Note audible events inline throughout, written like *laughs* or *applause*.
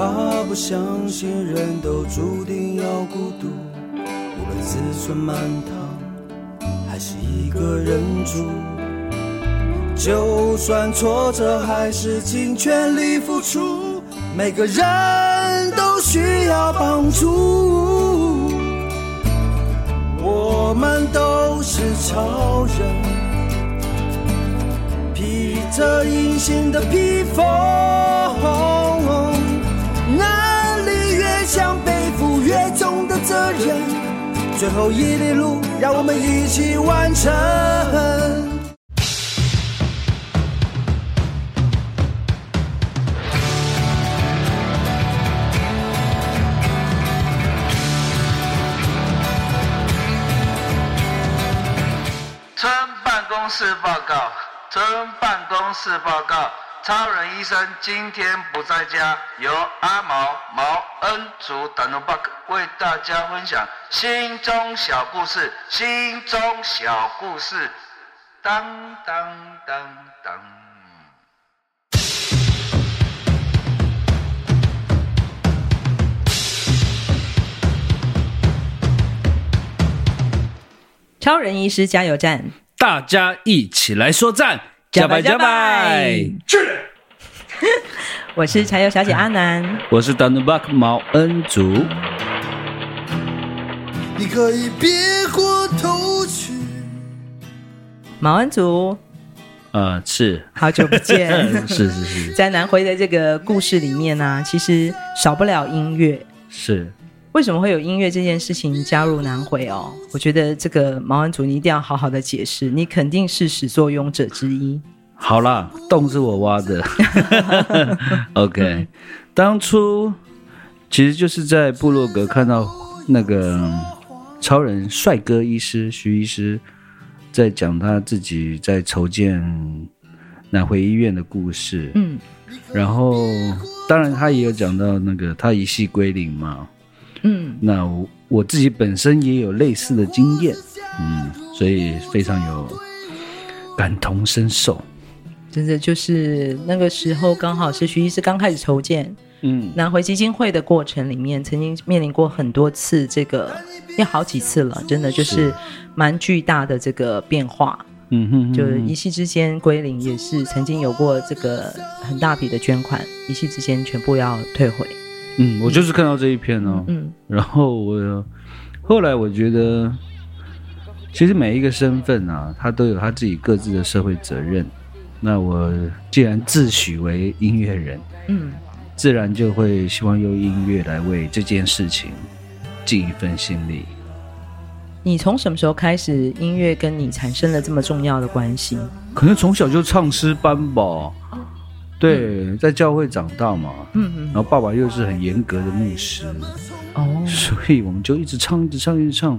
他不相信人都注定要孤独，无论子孙满堂，还是一个人住。就算挫折，还是尽全力付出。每个人都需要帮助，我们都是超人，披着隐形的披风。重的责任。最后一里路，让我们一起完成。村办公室报告，村办公室报告，超人医生今天不在家，由阿毛毛恩竹丹努巴克为大家分享心中小故事，心中小故事，当当当当。超人医师加油站。大家一起来说赞，加拜加拜！*laughs* 我是柴油小姐阿南，我是 Danubak 毛恩祖。你可以别过头去。毛恩祖，呃，是好久不见，*laughs* 是是是，在南回的这个故事里面呢、啊，其实少不了音乐，是。为什么会有音乐这件事情加入南回哦？我觉得这个毛恩祖你一定要好好的解释，你肯定是始作俑者之一。好啦，洞是我挖的。*laughs* OK，当初其实就是在部落格看到那个超人帅哥医师徐医师在讲他自己在筹建南回医院的故事。嗯，然后当然他也有讲到那个他一系归零嘛。嗯，那我我自己本身也有类似的经验，嗯，所以非常有感同身受。真的就是那个时候，刚好是徐医师刚开始筹建，嗯，拿回基金会的过程里面，曾经面临过很多次这个，也好几次了，真的就是蛮巨大的这个变化。嗯哼，哼，就是一夕之间归零，也是曾经有过这个很大笔的捐款，一夕之间全部要退回。嗯，我就是看到这一篇哦，嗯，然后我后来我觉得，其实每一个身份啊，他都有他自己各自的社会责任。那我既然自诩为音乐人，嗯，自然就会希望用音乐来为这件事情尽一份心力。你从什么时候开始，音乐跟你产生了这么重要的关系？可能从小就唱诗班吧。对，在教会长大嘛，嗯嗯，然后爸爸又是很严格的牧师，哦，所以我们就一直唱，一直唱，一直唱。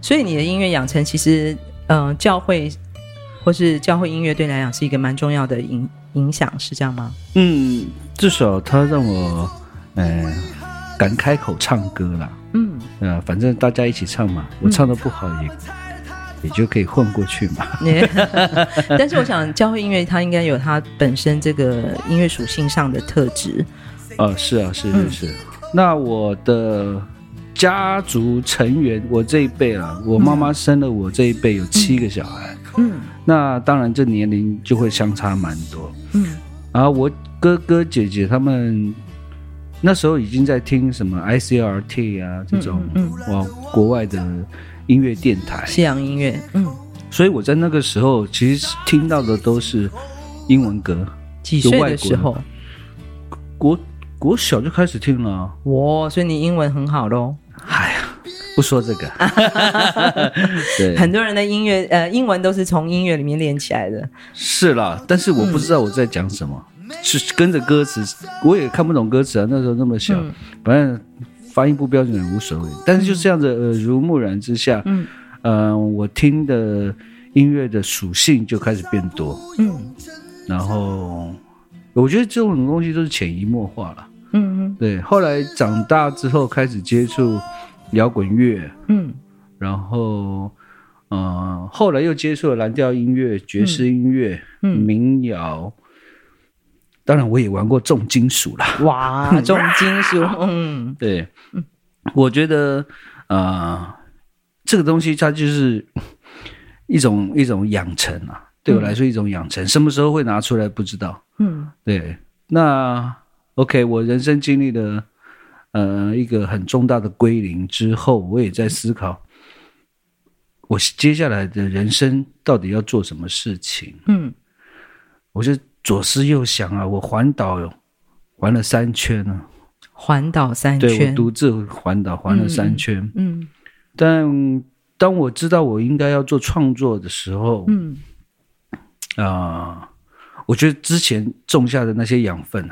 所以你的音乐养成，其实，嗯、呃，教会或是教会音乐对你来讲是一个蛮重要的影影响，是这样吗？嗯，至少他让我，嗯、呃，敢开口唱歌啦。嗯，呃，反正大家一起唱嘛，我唱的不好也。嗯也就可以混过去嘛。*laughs* 但是我想，教会音乐它应该有它本身这个音乐属性上的特质。呃，是啊，是是是。嗯、那我的家族成员，我这一辈啊，我妈妈生了我这一辈有七个小孩。嗯。那当然，这年龄就会相差蛮多。嗯。然后我哥哥姐姐他们那时候已经在听什么 ICRT 啊这种哇国外的。音乐电台，西洋音乐，嗯，所以我在那个时候其实听到的都是英文歌。几岁的时候？国国小就开始听了。哇，所以你英文很好喽？哎呀，不说这个。*laughs* 对，很多人的音乐呃英文都是从音乐里面练起来的。是啦，但是我不知道我在讲什么，嗯、是跟着歌词，我也看不懂歌词啊。那时候那么小，嗯、反正。发音不标准也无所谓，但是就这样子耳濡目染之下，嗯，呃，我听的音乐的属性就开始变多，嗯，然后我觉得这种东西都是潜移默化了，嗯嗯，对。后来长大之后开始接触摇滚乐，嗯，然后，呃，后来又接触了蓝调音乐、爵士音乐、嗯、民谣，当然我也玩过重金属啦。哇，*laughs* 重金属，嗯，对，我觉得啊、呃，这个东西它就是一种一种养成啊，对我来说一种养成，嗯、什么时候会拿出来不知道。嗯，对，那 OK，我人生经历了呃一个很重大的归零之后，我也在思考。我接下来的人生到底要做什么事情？嗯，我就左思右想啊，我环岛环了三圈呢、啊，环岛三圈，对，我独自环岛环了三圈。嗯，嗯，但当我知道我应该要做创作的时候，嗯，啊、呃，我觉得之前种下的那些养分，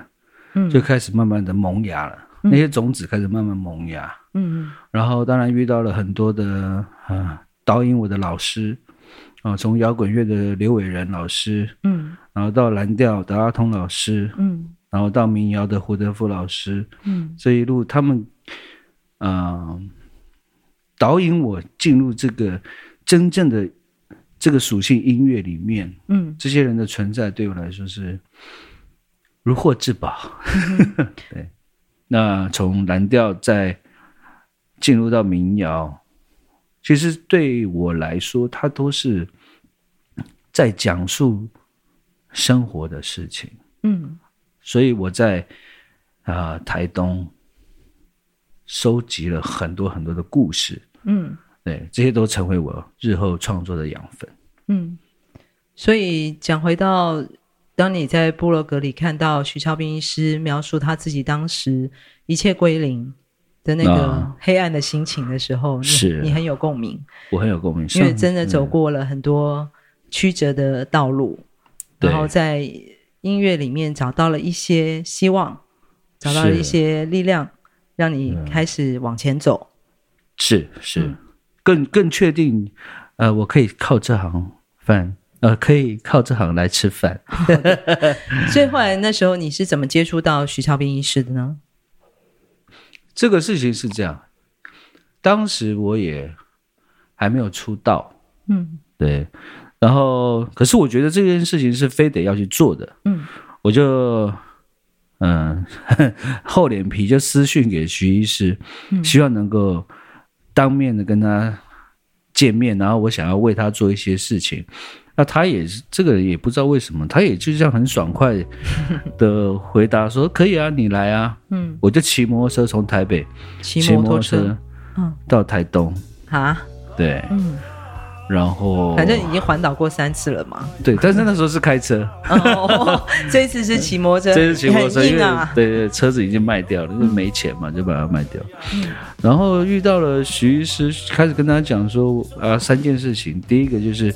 嗯，就开始慢慢的萌芽了，嗯、那些种子开始慢慢萌芽。嗯，然后当然遇到了很多的啊。呃导引我的老师，啊，从摇滚乐的刘伟仁老师，嗯，然后到蓝调的阿通老师，嗯，然后到民谣的胡德夫老师，嗯，这一路他们，啊、呃，导引我进入这个真正的这个属性音乐里面，嗯，这些人的存在对我来说是如获至宝，嗯、*laughs* 对。那从蓝调再进入到民谣。其实对我来说，它都是在讲述生活的事情。嗯，所以我在啊、呃、台东收集了很多很多的故事。嗯，对，这些都成为我日后创作的养分。嗯，所以讲回到，当你在部落格里看到徐超斌医师描述他自己当时一切归零。的那个黑暗的心情的时候，是、你很有共鸣，我很有共鸣，因为真的走过了很多曲折的道路，然后在音乐里面找到了一些希望，找到了一些力量，让你开始往前走。是是，嗯、更更确定，呃，我可以靠这行饭，呃，可以靠这行来吃饭。*laughs* 所以后来那时候你是怎么接触到徐超斌医师的呢？这个事情是这样，当时我也还没有出道，嗯，对，然后可是我觉得这件事情是非得要去做的，嗯，我就嗯 *laughs* 厚脸皮就私讯给徐医师，嗯，希望能够当面的跟他见面，然后我想要为他做一些事情。那他也是这个人也不知道为什么，他也就这样很爽快的回答说：“可以啊，你来啊。”嗯，我就骑摩托车从台北骑摩托车，嗯，到台东。啊，对，嗯，然后反正已经环岛过三次了嘛。对，但是那时候是开车，哦，*laughs* 这次是骑摩托车，这次骑摩托车，因为对对，车子已经卖掉了，因为没钱嘛，就把它卖掉。嗯，然后遇到了徐医师，开始跟他讲说啊，三件事情，第一个就是。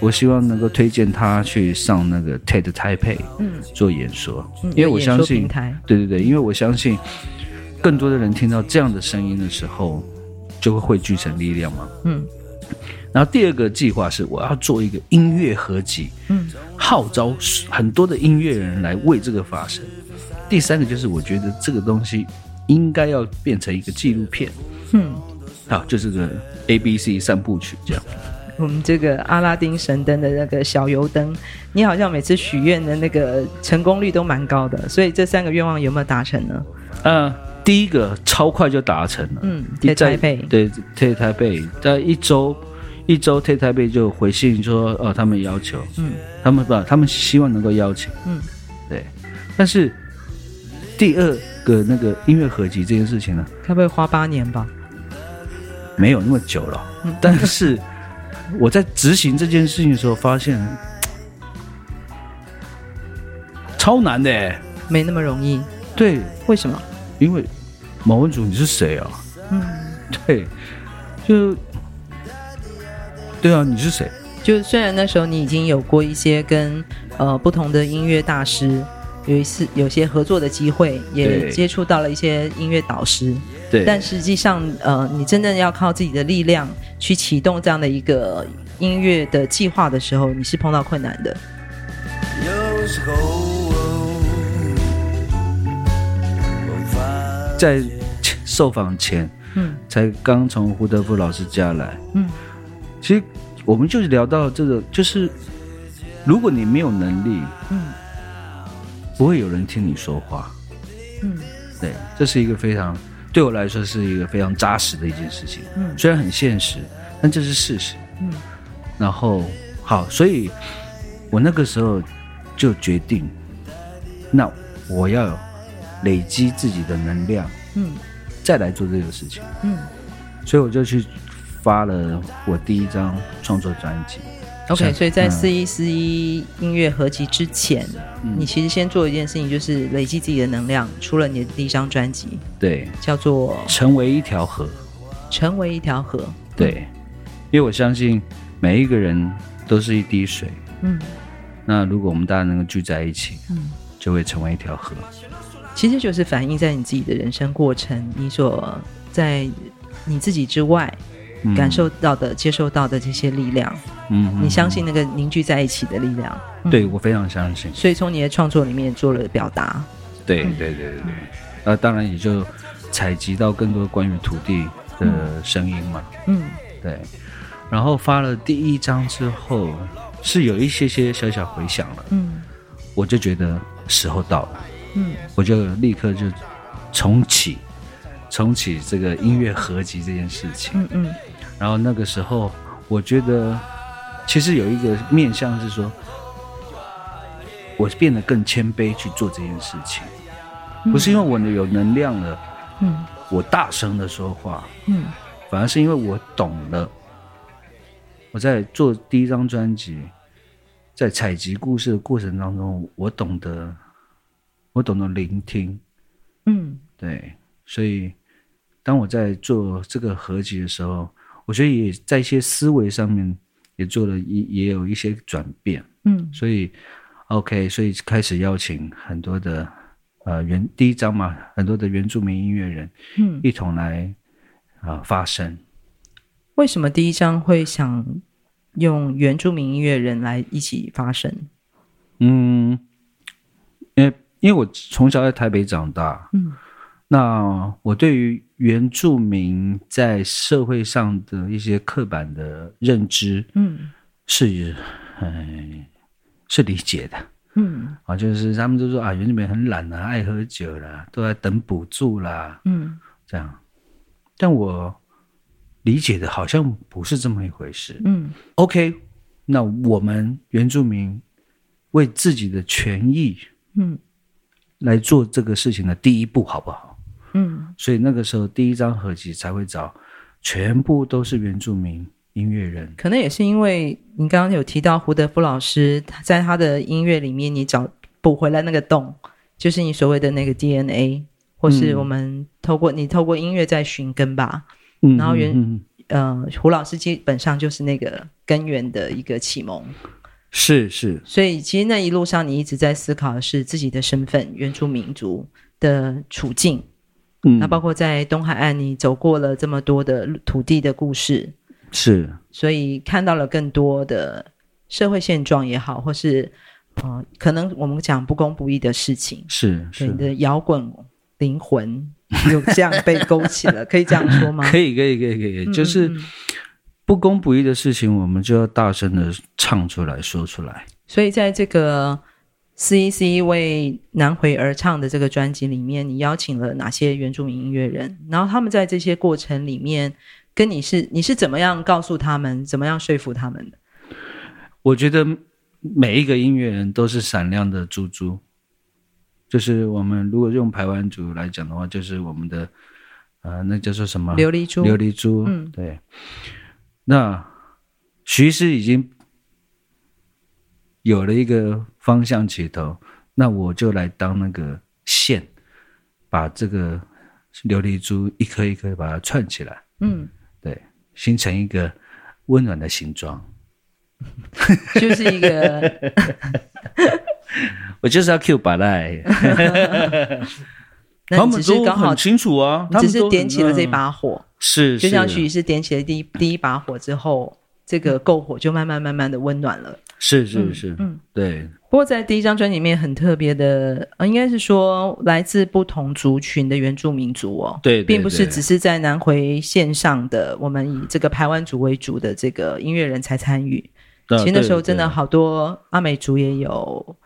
我希望能够推荐他去上那个 TED Taipei，嗯，做演说，嗯、因为我相信，对对对，因为我相信，更多的人听到这样的声音的时候，就会汇聚成力量嘛，嗯。然后第二个计划是，我要做一个音乐合集，嗯，号召很多的音乐人来为这个发声。第三个就是，我觉得这个东西应该要变成一个纪录片，嗯，好，就是个 A B C 三部曲这样。我们这个阿拉丁神灯的那个小油灯，你好像每次许愿的那个成功率都蛮高的，所以这三个愿望有没有达成呢？嗯、呃，第一个超快就达成了。嗯，在台北，对，在台北，在一周一周，，T 台北就回信说，哦，他们要求，嗯，他们不，他们希望能够邀请，嗯，对。但是第二个那个音乐合集这件事情呢，该不会花八年吧？没有那么久了，嗯、但是。我在执行这件事情的时候，发现超难的，没那么容易。对，为什么？因为毛文祖，你是谁啊？嗯，对，就对啊，你是谁？就虽然那时候你已经有过一些跟呃不同的音乐大师有一次有些合作的机会，也接触到了一些音乐导师。对，但实际上，呃，你真正要靠自己的力量去启动这样的一个音乐的计划的时候，你是碰到困难的。有时候，在 *laughs* 受访前，嗯，才刚从胡德夫老师家来，嗯，其实我们就是聊到这个，就是如果你没有能力，嗯，不会有人听你说话。嗯，对，这是一个非常对我来说是一个非常扎实的一件事情。嗯，虽然很现实，但这是事实。嗯，然后好，所以我那个时候就决定，那我要累积自己的能量。嗯，再来做这个事情。嗯，所以我就去发了我第一张创作专辑。OK，所以在四一四一音乐合集之前，嗯，你其实先做一件事情，就是累积自己的能量，出了你的第一张专辑，对，叫做《成为一条河》。成为一条河，对，因为我相信每一个人都是一滴水，嗯，那如果我们大家能够聚在一起，嗯，就会成为一条河。其实就是反映在你自己的人生过程，你所在你自己之外。感受到的、接受到的这些力量，嗯，你相信那个凝聚在一起的力量？对，我非常相信。所以从你的创作里面做了表达。对对对对对，那当然也就采集到更多关于土地的声音嘛。嗯，对。然后发了第一张之后，是有一些些小小回响了。嗯，我就觉得时候到了。嗯，我就立刻就重启，重启这个音乐合集这件事情。嗯嗯。然后那个时候，我觉得其实有一个面向是说，我变得更谦卑去做这件事情，不是因为我有能量了，嗯，我大声的说话，嗯，反而是因为我懂了。我在做第一张专辑，在采集故事的过程当中，我懂得，我懂得聆听，嗯，对，所以当我在做这个合集的时候。我觉得也在一些思维上面也做了一也有一些转变，嗯，所以 OK，所以开始邀请很多的呃原第一章嘛，很多的原住民音乐人，嗯，一同来啊、呃、发声。为什么第一章会想用原住民音乐人来一起发声？嗯，因为因为我从小在台北长大，嗯。那我对于原住民在社会上的一些刻板的认知，嗯，是，哎，是理解的，嗯，啊，就是他们都说啊，原住民很懒啊，爱喝酒啦，都在等补助啦，嗯，这样，但我理解的好像不是这么一回事，嗯，OK，那我们原住民为自己的权益，嗯，来做这个事情的第一步，好不好？嗯，所以那个时候第一张合集才会找全部都是原住民音乐人，可能也是因为你刚刚有提到胡德夫老师，他在他的音乐里面，你找补回来那个洞，就是你所谓的那个 DNA，或是我们透过、嗯、你透过音乐在寻根吧。嗯，然后原嗯呃胡老师基本上就是那个根源的一个启蒙，是是。所以其实那一路上你一直在思考的是自己的身份，原住民族的处境。嗯，那包括在东海岸，你走过了这么多的土地的故事，是，所以看到了更多的社会现状也好，或是嗯、呃，可能我们讲不公不义的事情，是是，你的摇滚灵魂 *laughs* 有这样被勾起了，*laughs* 可以这样说吗？可以可以可以可以，就是不公不义的事情，我们就要大声的唱出来说出来。所以在这个。四一四一为南回而唱的这个专辑里面，你邀请了哪些原住民音乐人？然后他们在这些过程里面，跟你是你是怎么样告诉他们，怎么样说服他们的？我觉得每一个音乐人都是闪亮的珠珠，就是我们如果用排湾族来讲的话，就是我们的呃，那叫做什么？琉璃珠。琉璃珠。嗯，对。那徐师已经。有了一个方向起头，那我就来当那个线，把这个琉璃珠一颗一颗把它串起来。嗯，对，形成一个温暖的形状，*laughs* 就是一个。*laughs* 我就是要 Q 把赖。*laughs* 他们只是刚好很清楚啊，只是点起了这把火，是，就像许是点起了第一第一把火之后，这个篝火就慢慢慢慢的温暖了。是是是，嗯，嗯对。不过在第一张专辑里面很特别的，呃，应该是说来自不同族群的原住民族哦，对，对，对，并不是只是在南回线上的我们以这个排湾族为主的这个音乐人才参与。其实那时候真的好多阿美族也有，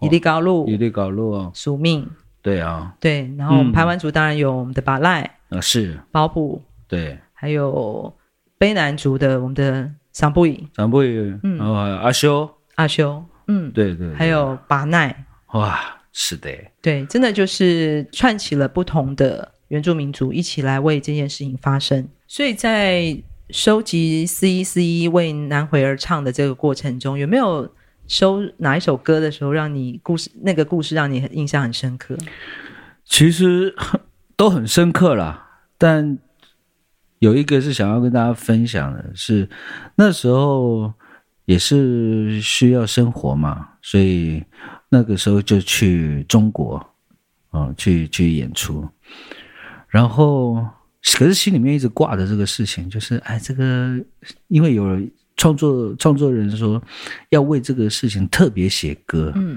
伊犁高路，伊犁高路哦，宿命，对啊，对。然后我们排湾族当然有我们的巴赖，啊是，包布，对，还有卑南族的我们的桑布伊，桑布伊，嗯，然后还有阿修，阿修，嗯，对对，还有巴奈，哇，是的，对，真的就是串起了不同的原住民族一起来为这件事情发声，所以在。收集四一四一为南回而唱的这个过程中，有没有收哪一首歌的时候，让你故事那个故事让你印象很深刻？其实都很深刻啦，但有一个是想要跟大家分享的是，是那时候也是需要生活嘛，所以那个时候就去中国，嗯，去去演出，然后。可是心里面一直挂着这个事情，就是哎，这个因为有创作创作人说要为这个事情特别写歌，嗯，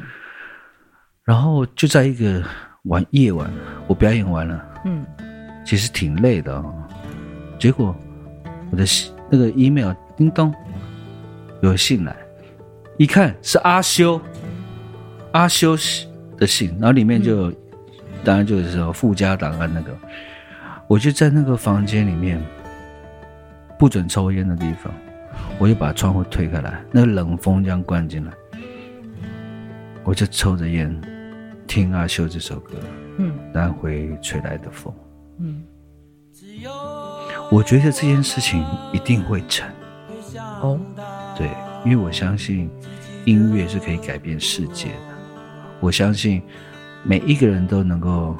然后就在一个晚夜晚，我表演完了，嗯，其实挺累的哦，结果我的那个 email 叮咚有信来，一看是阿修阿修的信，然后里面就、嗯、当然就是说附加档案那个。我就在那个房间里面，不准抽烟的地方，我就把窗户推开来，那个冷风这样灌进来，我就抽着烟，听阿修这首歌，嗯，南回吹来的风，嗯，我觉得这件事情一定会成，哦，对，因为我相信音乐是可以改变世界的，我相信每一个人都能够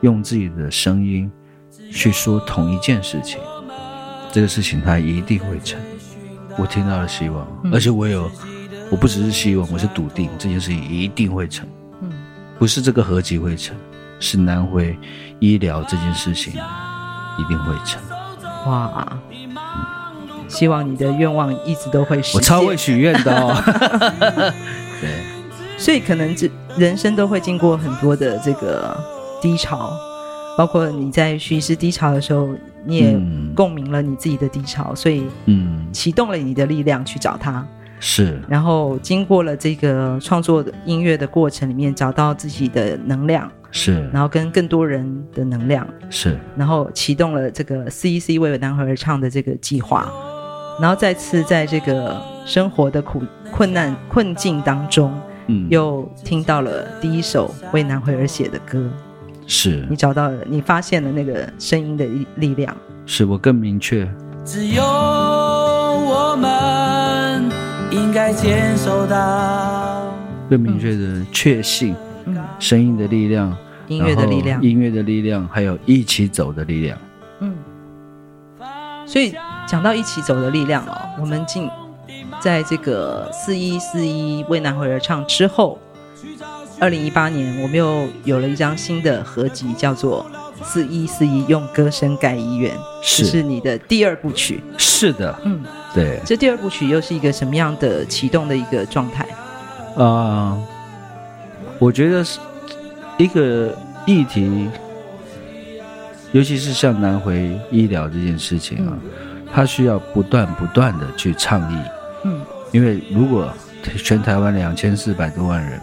用自己的声音。去说同一件事情，这个事情它一定会成。我听到了希望，嗯、而且我有，我不只是希望，我是笃定这件事情一定会成。嗯，不是这个合集会成，是南回医疗这件事情一定会成。哇，嗯、希望你的愿望一直都会实现。我超会许愿的哦。*laughs* 对，所以可能这人生都会经过很多的这个低潮。包括你在徐医师低潮的时候，你也共鸣了你自己的低潮，嗯、所以嗯，启动了你的力量去找他，是。然后经过了这个创作音乐的过程里面，找到自己的能量，是。然后跟更多人的能量，是。然后启动了这个 C E C 为男孩而唱的这个计划，然后再次在这个生活的苦困难困境当中，嗯，又听到了第一首为南回而写的歌。是你找到了，你发现了那个声音的力力量。是我更明确。只有我们应该坚守到更明确的确信，嗯，声音的力量，音乐的力量，音乐的力量，还有一起走的力量。嗯，所以讲到一起走的力量哦，我们进在这个四一四一为南回而唱之后。二零一八年，我们又有了一张新的合集，叫做《四一四一用歌声盖医院》，是，这是你的第二部曲。是的，嗯，对。这第二部曲又是一个什么样的启动的一个状态？啊、呃，我觉得是一个议题，尤其是像南回医疗这件事情啊，嗯、它需要不断不断的去倡议。嗯，因为如果全台湾两千四百多万人。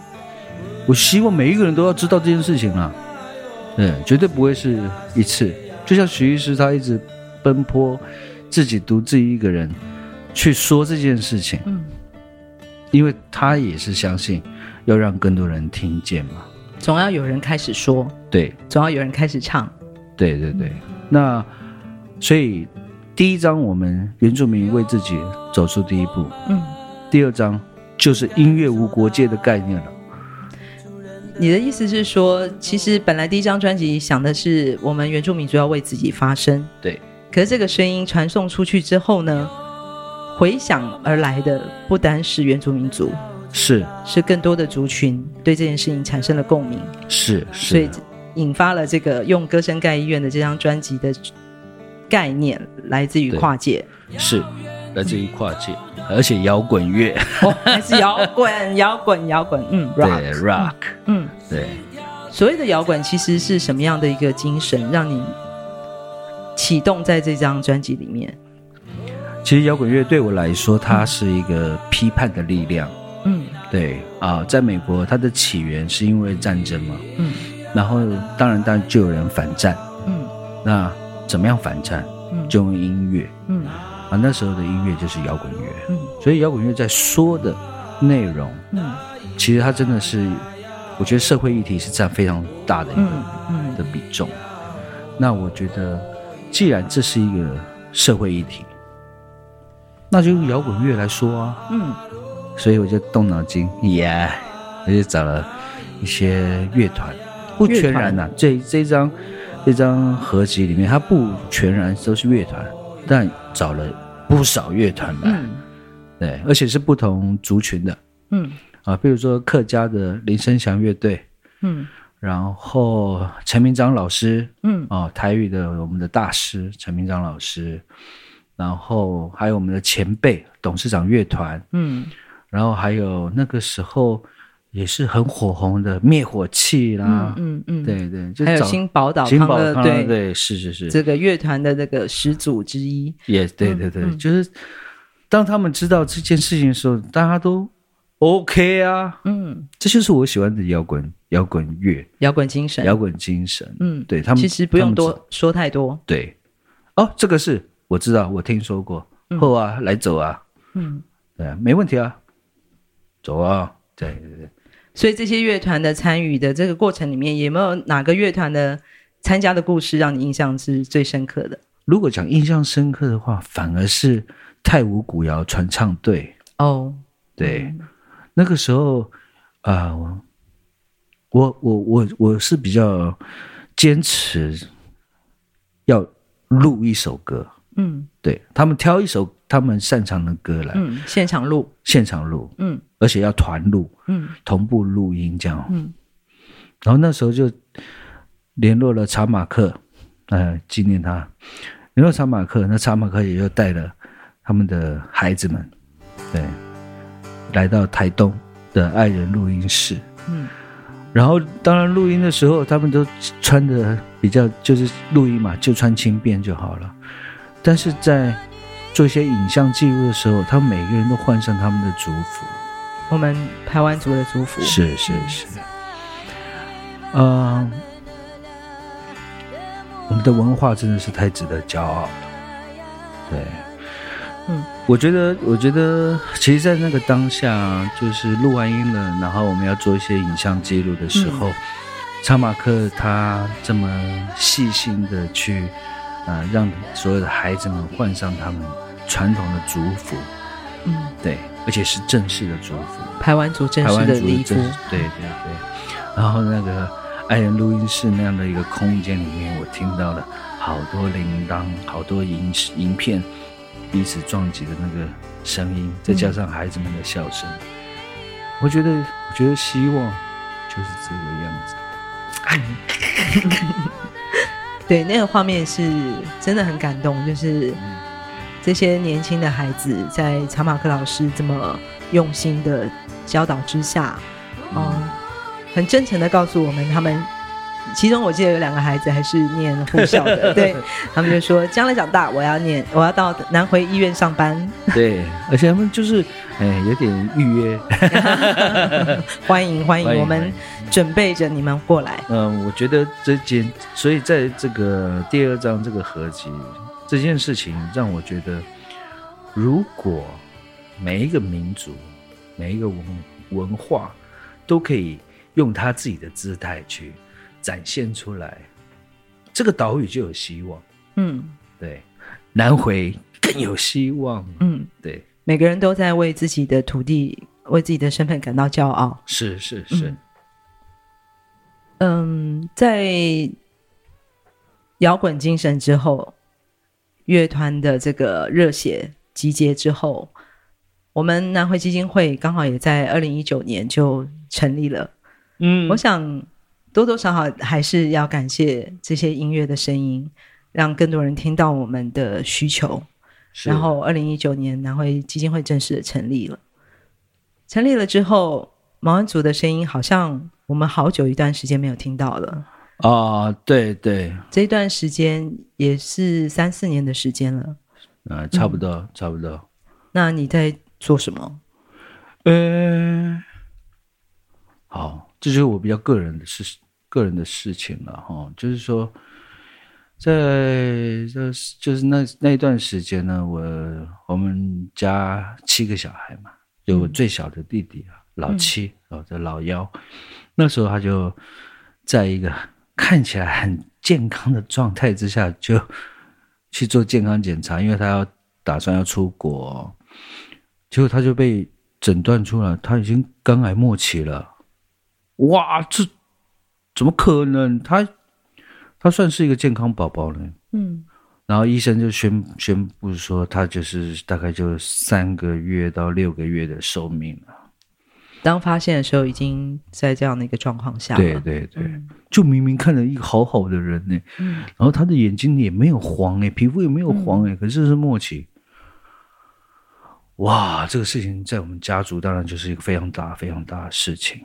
我希望每一个人都要知道这件事情啊，嗯，绝对不会是一次。就像徐医师，他一直奔波，自己独自一个人去说这件事情，嗯，因为他也是相信要让更多人听见嘛。总要有人开始说，对，总要有人开始唱，对对对。那所以第一章我们原住民为自己走出第一步，嗯，第二章就是音乐无国界的概念了。你的意思是说，其实本来第一张专辑想的是我们原住民族要为自己发声，对。可是这个声音传送出去之后呢，回响而来的不单是原住民族，是是更多的族群对这件事情产生了共鸣，是，是。所以引发了这个用歌声盖医院的这张专辑的概念，来自于跨界，是。来自于跨界，而且摇滚乐，哦，还是摇滚，摇滚，摇滚，嗯，rock，*laughs* 对，rock，嗯，对。所谓的摇滚，其实是什么样的一个精神，让你启动在这张专辑里面？其实摇滚乐对我来说，它是一个批判的力量，嗯，对啊，在美国，它的起源是因为战争嘛。嗯。然后，当然，当然就有人反战。嗯。那怎么样反战？嗯，就用音乐。嗯。啊，那时候的音乐就是摇滚乐。嗯。所以摇滚乐在说的内容，嗯，其实它真的是，我觉得社会议题是占非常大的一个嗯，嗯的比重。那我觉得，既然这是一个社会议题，那就用摇滚乐来说啊。嗯。所以我就动脑筋，耶，我就找了一些乐团，不全然呐、啊。这这张这张合集里面，它不全然都是乐团，但找了不少乐团来，嗯、对，而且是不同族群的，嗯。啊，比如说客家的林生祥乐队，嗯，然后陈明章老师，嗯。哦，台语的我们的大师陈明章老师，然后还有我们的前辈董事长乐团，嗯。然后还有那个时候也是很火红的灭火器啦，嗯嗯，嗯。对对，就还有新宝岛新宝岛对。对是是是，这个乐团的这个始祖之一，也、yes, 对对对，嗯、就是当他们知道这件事情的时候，大家都 OK 啊，嗯，这就是我喜欢的摇滚摇滚乐，摇滚精神，摇滚精神，嗯，对他们其实不用多说太多，对，哦，这个是我知道，我听说过，后啊、嗯、来走啊，嗯，对，没问题啊。走啊！对对对，所以这些乐团的参与的这个过程里面，有没有哪个乐团的参加的故事让你印象是最深刻的？如果讲印象深刻的话，反而是泰武古谣传唱队。哦。对，嗯、那个时候啊、呃，我我我我是比较坚持要录一首歌。嗯，对他们挑一首他们擅长的歌来，嗯，现场录，现场录，嗯，而且要团录，嗯，同步录音这样，嗯，然后那时候就联络了查马克，呃，纪念他，联络查马克，那查马克也就带了他们的孩子们，对，来到台东的爱人录音室，嗯，然后当然录音的时候，他们都穿的比较就是录音嘛，就穿轻便就好了。但是在做一些影像记录的时候，他们每个人都换上他们的族服，我们排湾族的族服，是是是，嗯、呃，我们的文化真的是太值得骄傲了，对，嗯，我觉得，我觉得，其实，在那个当下，就是录完音了，然后我们要做一些影像记录的时候，查、嗯、马克他这么细心的去。啊、呃，让所有的孩子们换上他们传统的族服，嗯，对，而且是正式的族服，排湾族正式的礼服，对对对。然后那个爱人录音室那样的一个空间里面，我听到了好多铃铛，好多银银片彼此撞击的那个声音，再加上孩子们的笑声，嗯、我觉得，我觉得希望就是这个样子。*laughs* 对，那个画面是真的很感动，就是这些年轻的孩子在查马克老师这么用心的教导之下，嗯，嗯很真诚的告诉我们，他们其中我记得有两个孩子还是念护校的，*laughs* 对，他们就说将来长大我要念，我要到南回医院上班。对，而且他们就是哎有点预约，欢 *laughs* 迎欢迎，欢迎我们。准备着你们过来。嗯，我觉得这件，所以在这个第二章这个合集这件事情，让我觉得，如果每一个民族、每一个文文化都可以用他自己的姿态去展现出来，这个岛屿就有希望。嗯，对，南回更有希望。嗯，对，每个人都在为自己的土地、为自己的身份感到骄傲。是是是。嗯嗯，在摇滚精神之后，乐团的这个热血集结之后，我们南回基金会刚好也在二零一九年就成立了。嗯，我想多多少少还是要感谢这些音乐的声音，让更多人听到我们的需求。然后，二零一九年南回基金会正式的成立了。成立了之后，毛恩祖的声音好像。我们好久一段时间没有听到了啊！对对，这段时间也是三四年的时间了，啊、呃，差不多、嗯、差不多。那你在做什么？呃，好，这就是我比较个人的事，个人的事情了哈。就是说，在这就是那那一段时间呢，我我们家七个小孩嘛，有我最小的弟弟啊，嗯、老七哦，这老幺，那时候他就在一个看起来很健康的状态之下，*laughs* 就去做健康检查，因为他要打算要出国，结果他就被诊断出来，他已经肝癌末期了。哇，这怎么可能？他他算是一个健康宝宝呢。嗯，然后医生就宣宣布说，他就是大概就三个月到六个月的寿命了。当发现的时候，已经在这样的一个状况下了。对对对，嗯、就明明看着一个好好的人呢，嗯，然后他的眼睛也没有黄哎，皮肤也没有黄哎，嗯、可是是默契。哇，这个事情在我们家族当然就是一个非常大、非常大的事情。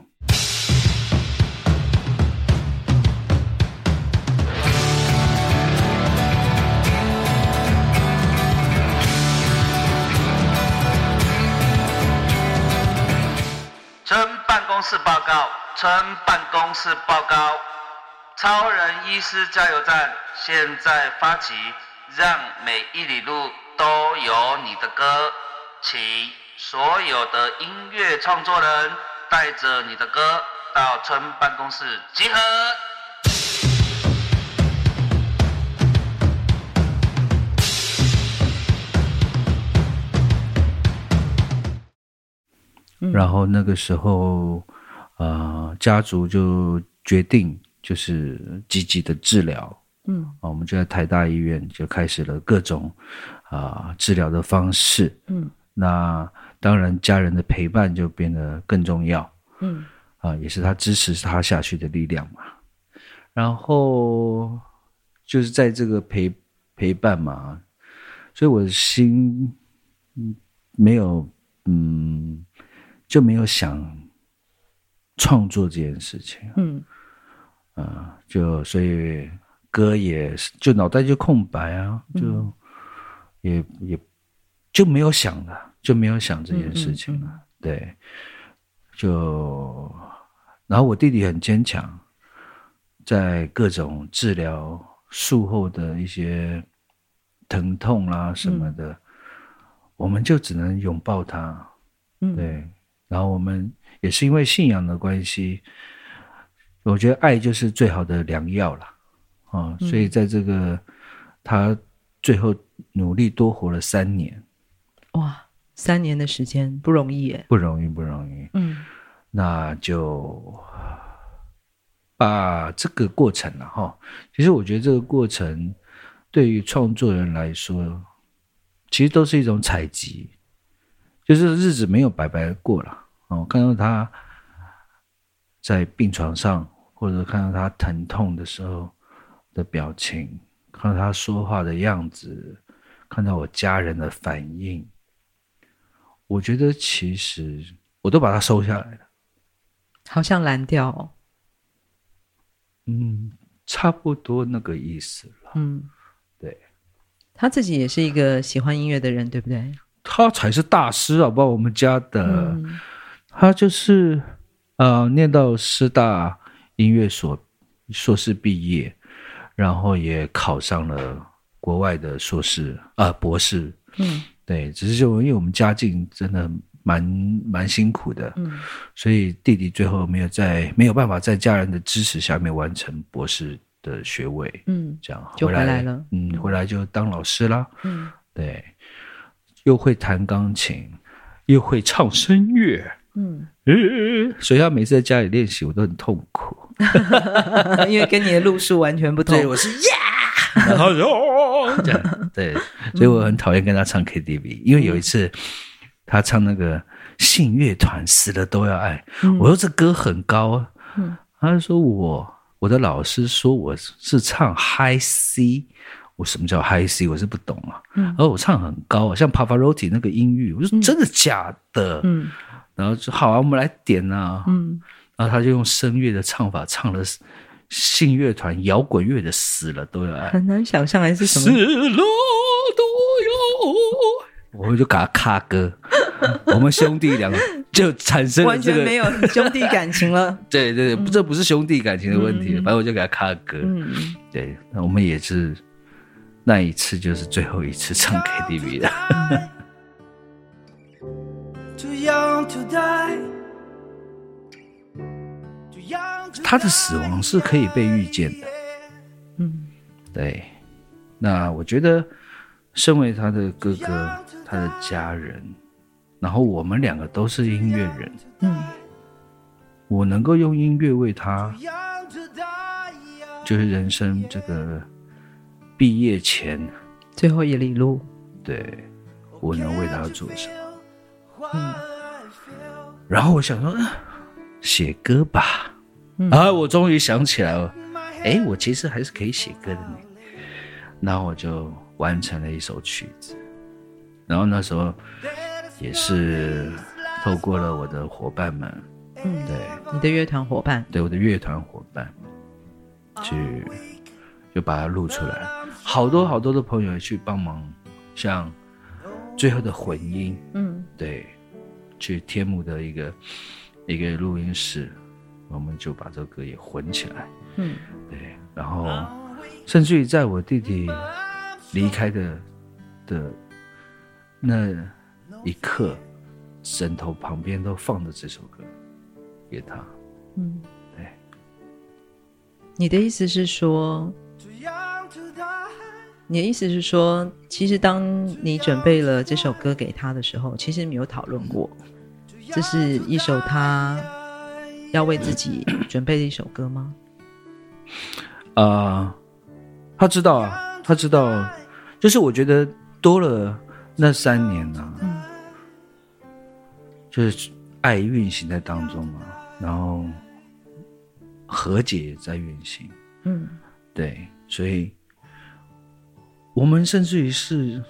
报告，村办公室报告，超人医师加油站现在发起，让每一里路都有你的歌。请所有的音乐创作人带着你的歌到村办公室集合。然后那个时候，呃，家族就决定就是积极的治疗。嗯，啊，我们就在台大医院就开始了各种啊、呃、治疗的方式。嗯。那当然，家人的陪伴就变得更重要。嗯，啊，也是他支持他下去的力量嘛。然后就是在这个陪陪伴嘛，所以我的心嗯没有嗯就没有想创作这件事情。嗯，啊，就所以歌也是就脑袋就空白啊，就也、嗯、也。就没有想了，就没有想这件事情了。嗯嗯嗯、对，就然后我弟弟很坚强，在各种治疗术后的一些疼痛啦什么的，嗯、我们就只能拥抱他。嗯，对。然后我们也是因为信仰的关系，我觉得爱就是最好的良药了。啊、嗯，所以在这个他最后努力多活了三年。哇，三年的时间不容易耶，不容易，不容易。嗯，那就把这个过程了哈。其实我觉得这个过程对于创作人来说，其实都是一种采集，就是日子没有白白过了。哦，看到他在病床上，或者看到他疼痛的时候的表情，看到他说话的样子，看到我家人的反应。我觉得其实我都把它收下来了，好像蓝调哦。嗯，差不多那个意思了。嗯，对。他自己也是一个喜欢音乐的人，对不对？他才是大师啊！好不好？我们家的，嗯、他就是呃，念到师大音乐所硕士毕业，然后也考上了国外的硕士啊、呃、博士。嗯。对，只是就因为我们家境真的蛮蛮辛苦的，嗯，所以弟弟最后没有在没有办法在家人的支持下面完成博士的学位，嗯，这样就回来了，嗯，回来就当老师啦，嗯，对，又会弹钢琴，又会唱声乐，嗯，所以他每次在家里练习，我都很痛苦，*laughs* 因为跟你的路数完全不同，对，我是呀。然后就这样，对，所以我很讨厌跟他唱 KTV，因为有一次他唱那个信乐团死了都要爱，我说这歌很高，他就说我我的老师说我是唱 High C，我什么叫 High C，我是不懂啊，然后我唱很高，像 Pavarotti 那个音域，我说真的假的？嗯，然后说好啊，我们来点啊，嗯，然后他就用声乐的唱法唱了。信乐团摇滚乐的死了都要爱，很难想象还是什么死了都要，我就给他卡歌。*laughs* 我们兄弟两个就产生了、这个、完全没有兄弟感情了。*laughs* 对对对，这不是兄弟感情的问题，嗯、反正我就给他卡歌。嗯，对，那我们也是那一次就是最后一次唱 KTV 的。他的死亡是可以被预见的。嗯，对。那我觉得，身为他的哥哥，他的家人。然后我们两个都是音乐人，嗯，我能够用音乐为他，就是人生这个毕业前最后一里路，对，我能为他做什么？嗯，然后我想说，写歌吧，嗯、啊，我终于想起来了，哎，我其实还是可以写歌的呢，然后我就完成了一首曲子，然后那时候。也是透过了我的伙伴们，嗯，对，你的乐团伙伴，对，我的乐团伙伴，去就把它录出来，好多好多的朋友去帮忙，像最后的混音，嗯，对，去天幕的一个一个录音室，我们就把这个歌也混起来，嗯，对，然后甚至于在我弟弟离开的的那。一刻，枕头旁边都放着这首歌，给他。嗯，对。你的意思是说，你的意思是说，其实当你准备了这首歌给他的时候，其实没有讨论过，这是一首他要为自己 *coughs* 准备的一首歌吗？啊、呃，他知道啊，他知道，就是我觉得多了那三年呢、啊。嗯就是爱运行在当中嘛，然后和解也在运行，嗯，对，所以我们甚至于是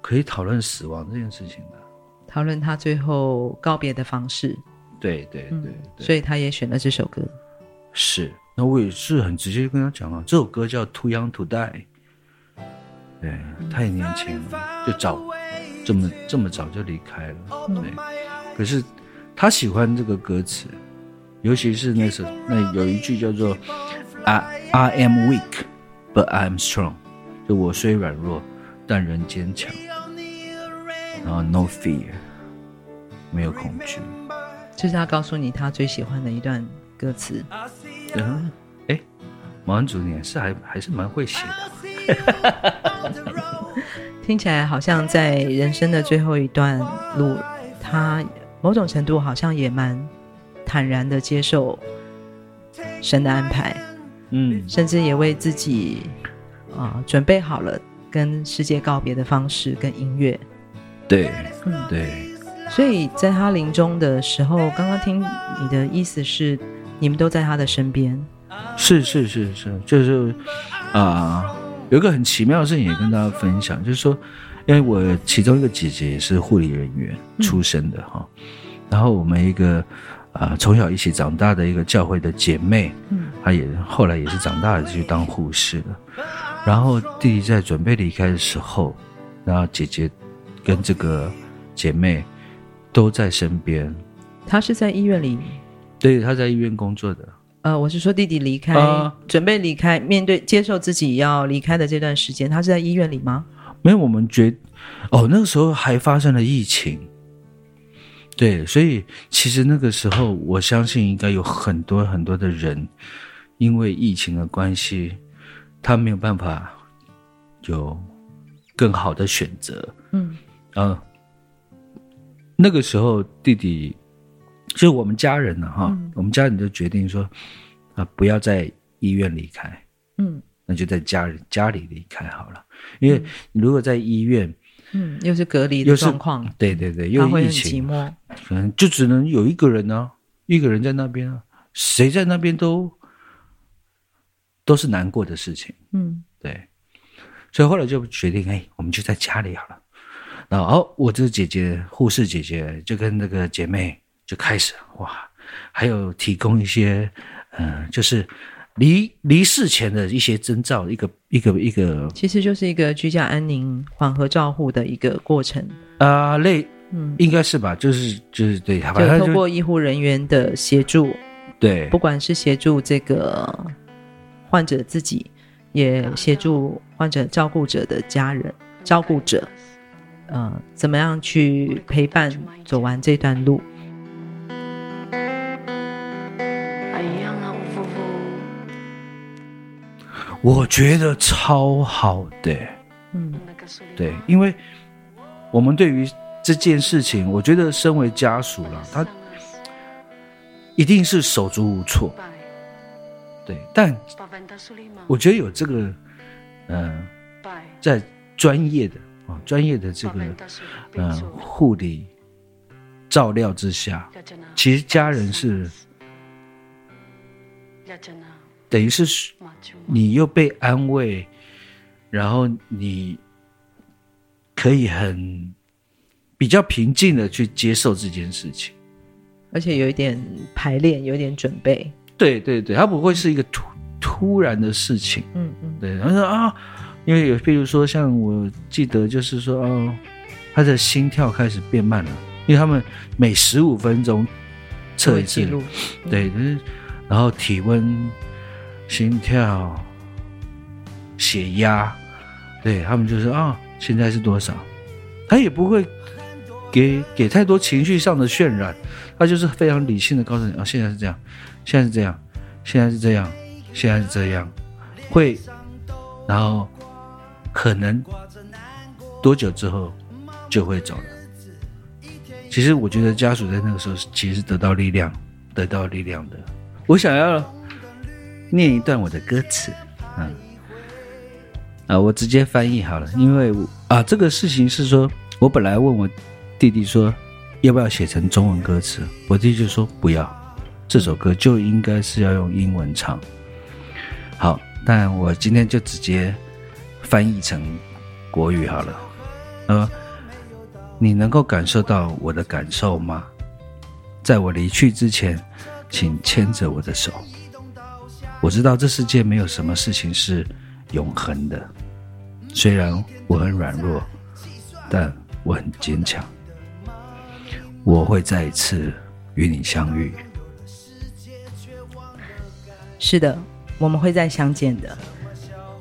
可以讨论死亡这件事情的，讨论他最后告别的方式，对对对，对，嗯，所以他也选了这首歌，是，那我也是很直接跟他讲啊，这首歌叫《Too Young to Die》，对，太年轻了，就早这么这么早就离开了，对。可是，他喜欢这个歌词，尤其是那首那有一句叫做 “I I am weak, but I am strong”，就我虽软弱，但仍坚强。然后 “No fear”，没有恐惧。这是他告诉你他最喜欢的一段歌词。嗯，哎，毛恩主，你是还还是蛮会写的。*laughs* 听起来好像在人生的最后一段路，他。某种程度好像也蛮坦然的接受神的安排，嗯，甚至也为自己啊、呃、准备好了跟世界告别的方式跟音乐，对，嗯，对。所以在他临终的时候，刚刚听你的意思是，你们都在他的身边，是是是是，就是啊、呃，有一个很奇妙的事情也跟大家分享，就是说。因为我其中一个姐姐也是护理人员出身的哈、嗯，然后我们一个啊、呃、从小一起长大的一个教会的姐妹，嗯，她也后来也是长大了就去当护士了。然后弟弟在准备离开的时候，然后姐姐跟这个姐妹都在身边。她是在医院里？对，她在医院工作的。呃，我是说弟弟离开，呃、准备离开，面对接受自己要离开的这段时间，她是在医院里吗？没有，我们觉哦，那个时候还发生了疫情，对，所以其实那个时候，我相信应该有很多很多的人，因为疫情的关系，他没有办法有更好的选择。嗯，啊，那个时候弟弟，就是我们家人呢，哈、嗯，我们家人就决定说，啊，不要在医院离开，嗯，那就在家里家里离开好了。因为如果在医院，嗯，又是隔离的状况，对对对，又疫情，可能就只能有一个人呢、啊，一个人在那边啊，谁在那边都都是难过的事情，嗯，对，所以后来就决定，哎，我们就在家里好了。然后，哦，我这个姐姐，护士姐姐，就跟那个姐妹就开始哇，还有提供一些，嗯、呃，就是。离离世前的一些征兆，一个一个一个，其实就是一个居家安宁、缓和照护的一个过程。啊、呃，类嗯，应该是吧，就是就是对，就通过医护人员的协助，对，不管是协助这个患者自己，也协助患者照顾者的家人，照顾者，呃，怎么样去陪伴走完这段路。我觉得超好的，嗯，对，因为我们对于这件事情，我觉得身为家属了，他一定是手足无措，对，但我觉得有这个，嗯、呃，在专业的啊，专业的这个，嗯、呃，护理照料之下，其实家人是。等于是你又被安慰，然后你可以很比较平静的去接受这件事情，而且有一点排练，有一点准备。对对对，它不会是一个突突然的事情。嗯嗯，对。然后说啊，因为有，比如说像我记得就是说，哦，他的心跳开始变慢了，因为他们每十五分钟测一次。对，就是然后体温。心跳、血压，对他们就是啊，现在是多少？他也不会给给太多情绪上的渲染，他就是非常理性的告诉你啊，现在是这样，现在是这样，现在是这样，现在是这样，会，然后可能多久之后就会走了。其实我觉得家属在那个时候其实是得到力量，得到力量的。我想要。念一段我的歌词，嗯，啊，我直接翻译好了，因为啊，这个事情是说，我本来问我弟弟说，要不要写成中文歌词，我弟弟就说不要，这首歌就应该是要用英文唱。好，但我今天就直接翻译成国语好了。呃，你能够感受到我的感受吗？在我离去之前，请牵着我的手。我知道这世界没有什么事情是永恒的，虽然我很软弱，但我很坚强。我会再一次与你相遇。是的，我们会再相见的。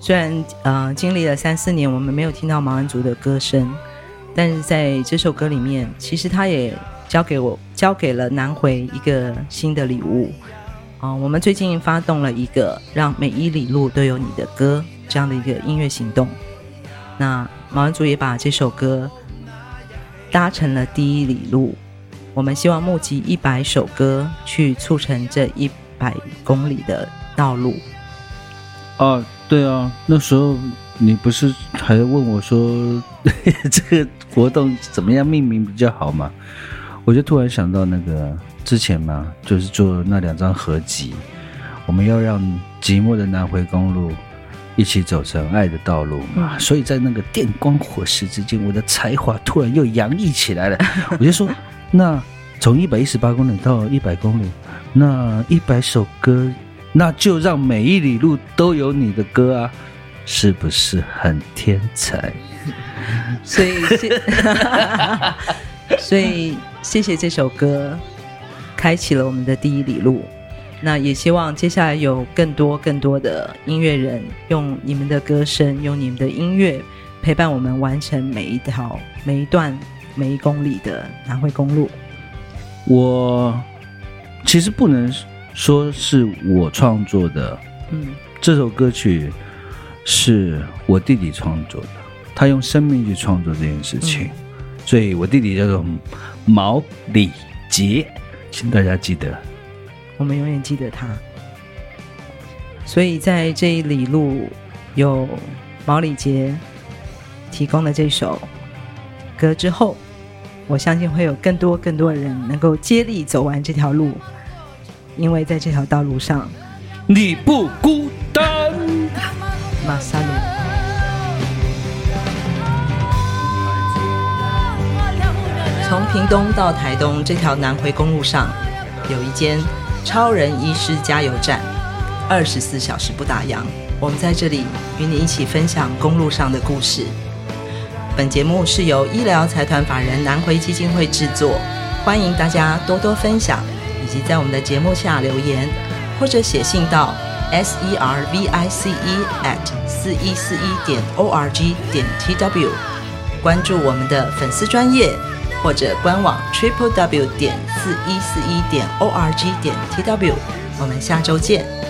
虽然呃经历了三四年，我们没有听到毛恩竹的歌声，但是在这首歌里面，其实他也交给我，交给了南回一个新的礼物。哦，我们最近发动了一个“让每一里路都有你的歌”这样的一个音乐行动。那毛恩竹也把这首歌搭成了第一里路。我们希望募集一百首歌，去促成这一百公里的道路。哦，对啊，那时候你不是还问我说 *laughs* 这个活动怎么样命名比较好吗？我就突然想到那个。之前嘛，就是做那两张合集，我们要让寂寞的南回公路一起走成爱的道路嘛。嗯、所以在那个电光火石之间，我的才华突然又洋溢起来了。我就说，那从一百一十八公里到一百公里，那一百首歌，那就让每一里路都有你的歌啊，是不是很天才？所以，*laughs* 所以谢谢这首歌。开启了我们的第一里路，那也希望接下来有更多更多的音乐人用你们的歌声，用你们的音乐陪伴我们完成每一条、每一段、每一公里的南回公路。我其实不能说是我创作的，嗯，这首歌曲是我弟弟创作的，他用生命去创作这件事情，嗯，所以我弟弟叫做毛礼杰。请大家记得，我们永远记得他。所以在这一里路，有毛礼杰提供的这首歌之后，我相信会有更多更多的人能够接力走完这条路，因为在这条道路上，你不孤单。马萨鲁。从屏东到台东这条南回公路上，有一间超人医师加油站，二十四小时不打烊。我们在这里与你一起分享公路上的故事。本节目是由医疗财团法人南回基金会制作，欢迎大家多多分享，以及在我们的节目下留言，或者写信到 s e r v i c e at 四一四一点 o r g 点 t w，关注我们的粉丝专业或者官网 triple w 点四一四一点 o r g 点 t w，我们下周见。